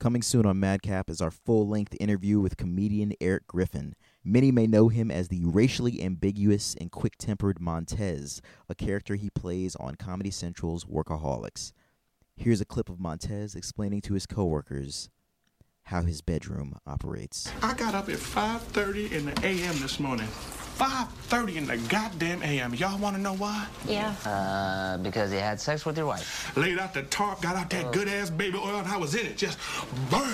Coming soon on Madcap is our full length interview with comedian Eric Griffin. Many may know him as the racially ambiguous and quick tempered Montez, a character he plays on Comedy Central's Workaholics. Here's a clip of Montez explaining to his coworkers how his bedroom operates. I got up at 5:30 in the a.m. this morning. 5.30 in the goddamn a.m. Y'all want to know why? Yeah. Uh, because he had sex with your wife. Laid out the tarp, got out that oh. uh. good-ass baby oil, and I was in it. Just, burl,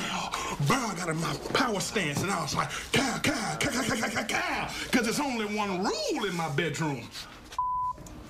burl, got in my power stance, and I was like, cow, cow, cow, cow, cow, cow, cow, because there's only one rule in my bedroom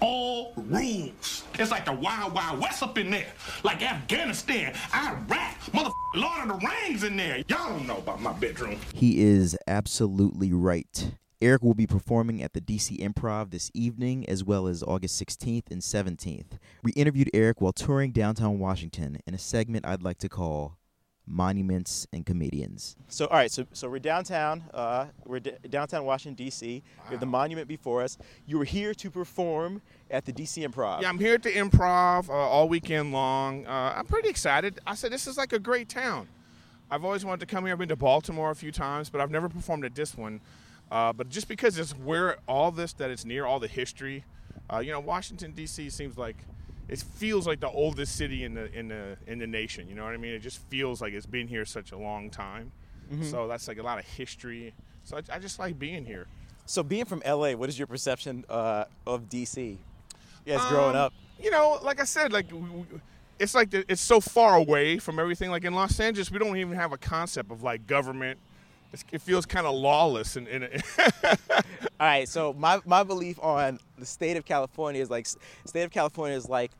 all rules. It's like the Wild Wild West up in there. Like Afghanistan, Iraq, mother Lord of the Rings in there. Y'all don't know about my bedroom. He is absolutely right. Eric will be performing at the DC Improv this evening as well as August 16th and 17th. We interviewed Eric while touring downtown Washington in a segment I'd like to call Monuments and Comedians. So, all right, so, so we're downtown. Uh, we're d- downtown Washington, D.C. We have the monument before us. You were here to perform at the D.C. Improv. Yeah, I'm here at the Improv uh, all weekend long. Uh, I'm pretty excited. I said this is like a great town. I've always wanted to come here. I've been to Baltimore a few times, but I've never performed at this one. Uh, but just because it's where all this that it's near, all the history, uh, you know, Washington D.C. seems like it feels like the oldest city in the in the in the nation. You know what I mean? It just feels like it's been here such a long time. So that's like a lot of history. So I, I just like being here. So, being from L.A., what is your perception uh, of D.C.? Yes, growing Um, up. You know, like I said, like it's like the, it's so far away from everything. Like in Los Angeles, we don't even have a concept of like government. It's, it feels kind of lawless, and, and All right, so my, my belief on the state of California is like, state of California is like,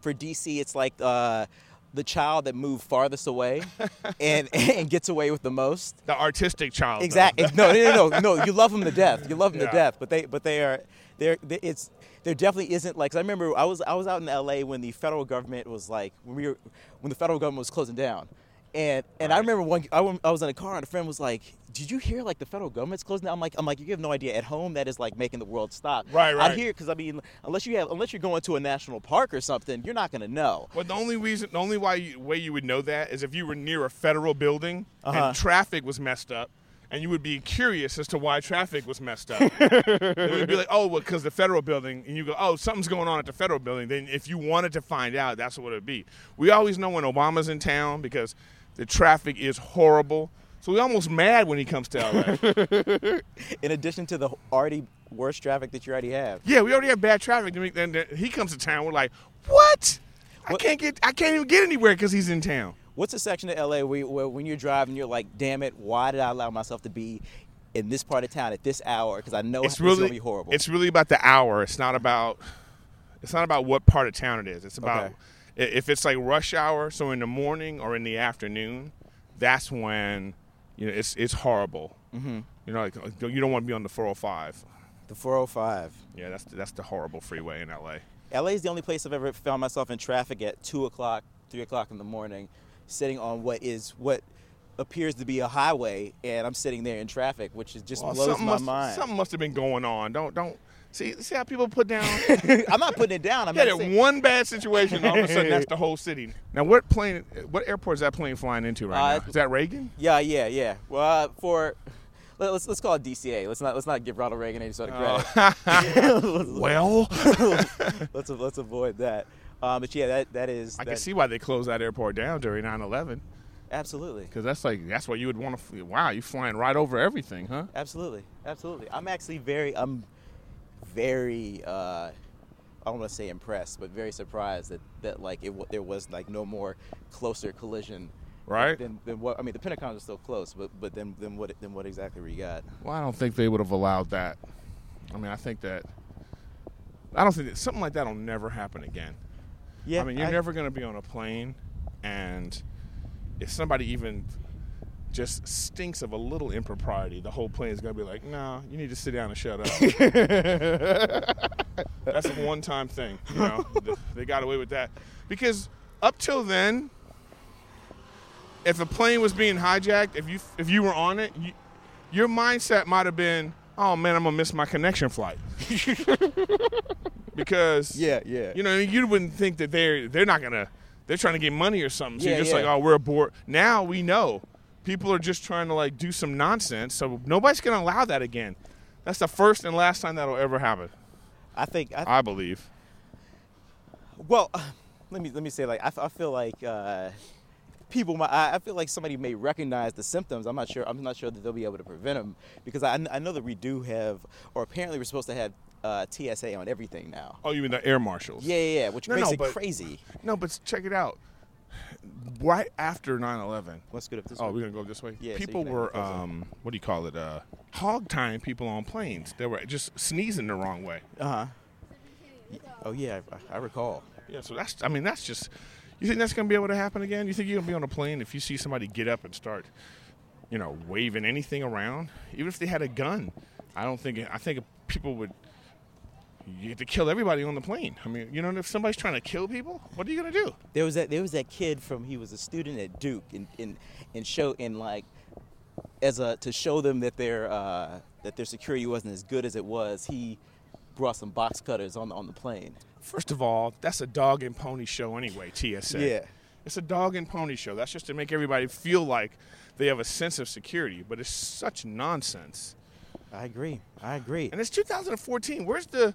for D.C., it's like uh, the child that moved farthest away and, and gets away with the most. the artistic child. Exactly. No, no, no, no, no. You love them to death. You love them Yeah. to death. But they, but they are, they're, they, it's, there definitely isn't like. 'cause I remember I was, I was out in L.A. when the federal government was like, when we were, when the federal government was closing down, and and I remember one, I, went- I was in a car and a friend was like, "Did you hear like the federal government's closing down?" I'm like, I'm like, you have no idea. At home, that is like making the world stop. Right, right. here, because I mean, unless you have, unless you're going to a national park or something, you're not gonna know. Well, the only reason, the only why you, way you would know that is if you were near a federal building Uh-huh. and traffic was messed up, and you would be curious as to why traffic was messed up. it would be like, oh, well, because the federal building, and you go, oh, something's going on at the federal building. Then, if you wanted to find out, that's what it would be. We always know when Obama's in town because the traffic is horrible. So we're almost mad when he comes to LA. In addition to the already worse traffic that you already have. yeah, we already have bad traffic. Then then he comes to town. We're like, what? I can't get, I can't even get anywhere because he's in town. What's a section of LA where, where when you're driving, you're like, damn it, why did I allow myself to be in this part of town at this hour? Because I know it's it's really going to be horrible. It's really about the hour. It's not about it's not about what part of town it is. It's about Okay. If it's like rush hour, so in the morning or in the afternoon, that's when you know it's it's horrible. Mm-hmm. You know, like you don't want to be on the 405. the 405. Yeah, that's that's the horrible freeway in LA. LA is the only place I've ever found myself in traffic at 2 o'clock, 3 o'clock in the morning, sitting on what is what appears to be a highway, and I'm sitting there in traffic, which is just Well, blows my must, mind. Something must have been going on. Don't don't see see how people put down. I'm not putting it down. I'm Yeah, that one bad situation, all of a sudden that's the whole city. Now, what plane? What airport is that plane flying into right Uh, now? Is that Reagan? Yeah, yeah, yeah. Well, uh, for let- let's let's call it DCA. Let's not let's not give Ronald Reagan any sort of credit. Well, let's let's avoid that. Um, but yeah, that that is. I that, can see why they closed that airport down during 9/11 Absolutely, because that's like that's what you would want to. Wow, you're flying right over everything, huh? absolutely, absolutely. I'm actually very, I'm very. Uh, I don't want to say impressed, but very surprised that, that like it there was like no more closer collision, Right. Than, than what I mean, the Pentagon is still close, but but then then what then what exactly we got? Well, I don't think they would have allowed that. I mean, I think that I don't think that, something like that will never happen again. Yeah, I mean, you're never going to be on a plane, and if somebody even just stinks of a little impropriety, the whole plane is going to be like, "No, you need to sit down and shut up." That's a one-time thing, you know. They got away with that because up till then, if a plane was being hijacked, if you if you were on it, you, your mindset might have been, "Oh man, I'm gonna miss my connection flight," because Yeah, yeah. you know, you wouldn't think that they're they're not gonna they're trying to get money or something. So Yeah, you're just yeah. like, oh, we're aboard. Now we know people are just trying to like do some nonsense. So nobody's going to allow that again. That's the first and last time that'll ever happen. I think I, I believe. Well, let me let me say like I, f- I feel like uh, people might I I feel like somebody may recognize the symptoms. I'm not sure. I'm not sure that they'll be able to prevent them because I, I know that we do have, or apparently we're supposed to have uh, TSA on everything now. Oh, you mean the air marshals? Yeah, yeah, yeah which No, makes no, it but- crazy. No, but check it out. Right after 9/11. Let's go up this Oh, way. we're gonna go this way. Yeah, people can were actually close up. um, what do you call it? Uh, hog tying people on planes. They were just sneezing the wrong way. Uh huh. Oh yeah, I, I recall. Yeah, so that's. I mean, that's just. You think that's gonna be able to happen again? You think you're gonna be on a plane if you see somebody get up and start, you know, waving anything around, even if they had a gun? I don't think. I think people would. You have to kill everybody on the plane. I mean, you know, if somebody's trying to kill people, what are you gonna do? There was that there was that kid from he was a student at Duke and and, and show and like as a to show them that their uh, that their security wasn't as good as it was. He brought some box cutters on the, on the plane. First of all, that's a dog and pony show anyway. TSA. Yeah. It's a dog and pony show. That's just to make everybody feel like they have a sense of security, but it's such nonsense. I agree. I agree. And it's 2014. Where's the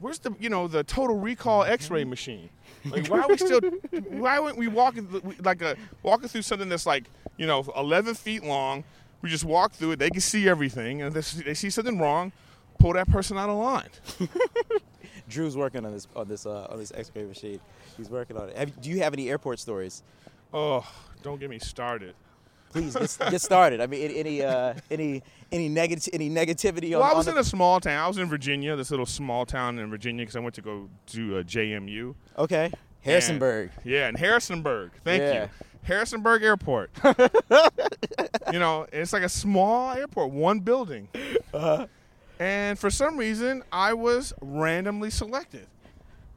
where's the you know the total recall X-ray machine? Like why are we still why aren't we walking like a walking through something that's like you know 11 feet long? We just walk through it. They can see everything, and if they see something wrong, pull that person out of line. Drew's working on this on this uh, on this X-ray machine. He's working on it. Have, do you have any airport stories? Oh, don't get me started. Please get, get started. I mean, any any uh, any any negative any negativity on. Well, I on was the- in a small town. I was in Virginia, this little small town in Virginia, because I went to go do a JMU. okay, Harrisonburg. And- yeah, in Harrisonburg. Thank Yeah. you. Harrisonburg Airport. you know, it's like a small airport, one building. Uh-huh. And for some reason, I was randomly selected.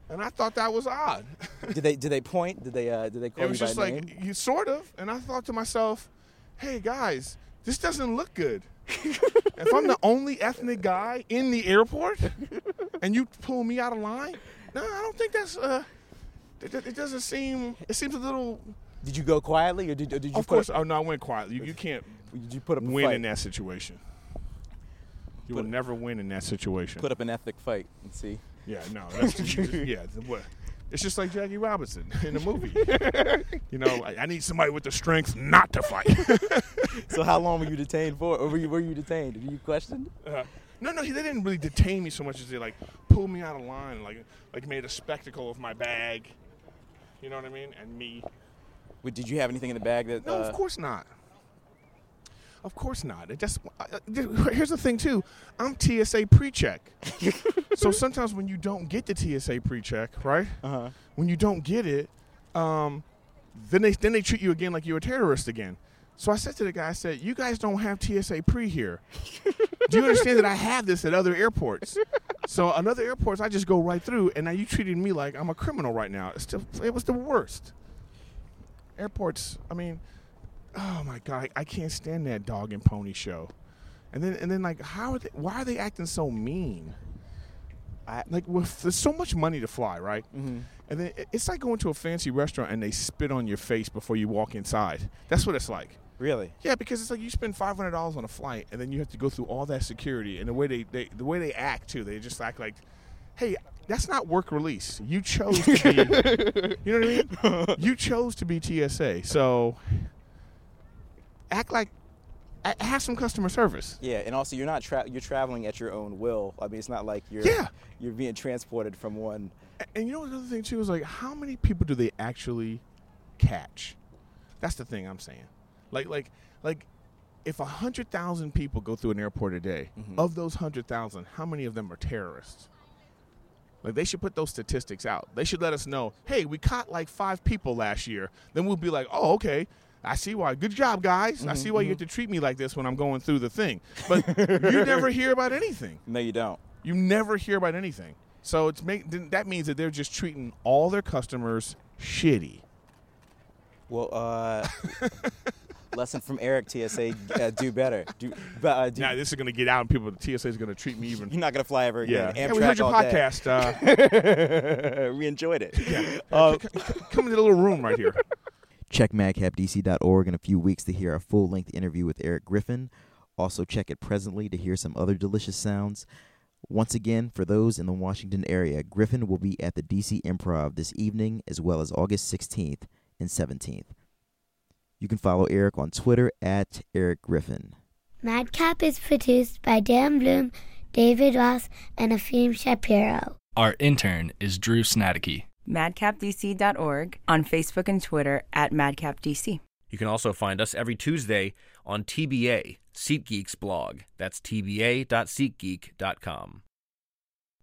And I thought that was odd. Did they did they point? Did they uh, did they call it was just like, name? you sort of. And I thought to myself, hey, guys, this doesn't look good. if I'm the only ethnic guy in the airport and you pull me out of line, no, I don't think that's, uh, it, it doesn't seem, it seems a little, Did you go quietly or did, or did you of course, up, oh no, I went quietly. You, you can't did you put up a win fight? in that situation. You Put- will never win in that situation. Put up an ethnic fight and see. Yeah, no, that's yeah. what? It's just like Jackie Robinson in the movie. you know, I, I need somebody with the strength not to fight. So how long were you detained for? Or were you were you detained? Were you questioned? Uh, no, no, they didn't really detain me so much as they like pulled me out of line, like like made a spectacle of my bag. You know what I mean? And me. Wait, Did you have anything in the bag that? No, uh, of course not. Of course not. It just here's the thing too. I'm TSA pre-check. so sometimes when you don't get the TSA pre-check, right? Uh-huh. When you don't get it, um, then they then they treat you again like you're a terrorist again. So I said to the guy, I said, "You guys don't have TSA pre here. Do you understand that I have this at other airports? So another airports, I just go right through, and now you treated me like I'm a criminal right now. It's the, it was the worst. Airports, I mean, oh my god, I, can't stand that dog and pony show. And then and then like, how are they? Why are they acting so mean? I- like with there's so much money to fly, right? Mm-hmm. And then it's like going to a fancy restaurant and they spit on your face before you walk inside. That's what it's like. Really? Yeah, because it's like you spend five hundred dollars on a flight and then you have to go through all that security and the way they, they the way they act too. They just act like, hey, that's not work release. You chose to be. you know what I mean? You chose to be TSA, so act like have some customer service. Yeah, and also you're not tra- you're traveling at your own will. I mean, it's not like you're Yeah. you're being transported from one. And you know another thing too is like how many people do they actually catch? That's the thing I'm saying. Like like like if a hundred thousand people go through an airport a day, mm-hmm. of those hundred thousand, how many of them are terrorists? Like they should put those statistics out. They should let us know, hey, we caught like five people last year. Then we'll be like, oh, okay. I see why. Good job, guys. I see why you get to treat me like this when I'm going through the thing. But you never hear about anything. No, you don't. You never hear about anything. So it's make, that means that they're just treating all their customers shitty. Well, uh, Lesson from Eric, TSA, uh, do better. Do, uh, do, Now this is going to get out, and people, the TSA is going to treat me even. you're not gonna fly ever Yeah. again. yeah, we heard your podcast. Uh, we enjoyed it. uh, c- c- come into the little room right here. Check madcapdc.org in a few weeks to hear a full length interview with Eric Griffin. Also, check it presently to hear some other delicious sounds. Once again, for those in the Washington area, Griffin will be at the DC Improv this evening as well as August 16th and 17th. You can follow Eric on Twitter at Eric Griffin. Madcap is produced by Dan Bloom, David Ross, and Afim Shapiro. Our intern is Drew Snaticky. madcapdc.org, on Facebook and Twitter at madcapdc. You can also find us every Tuesday on TBA, SeatGeek's blog. That's tba.seatgeek.com.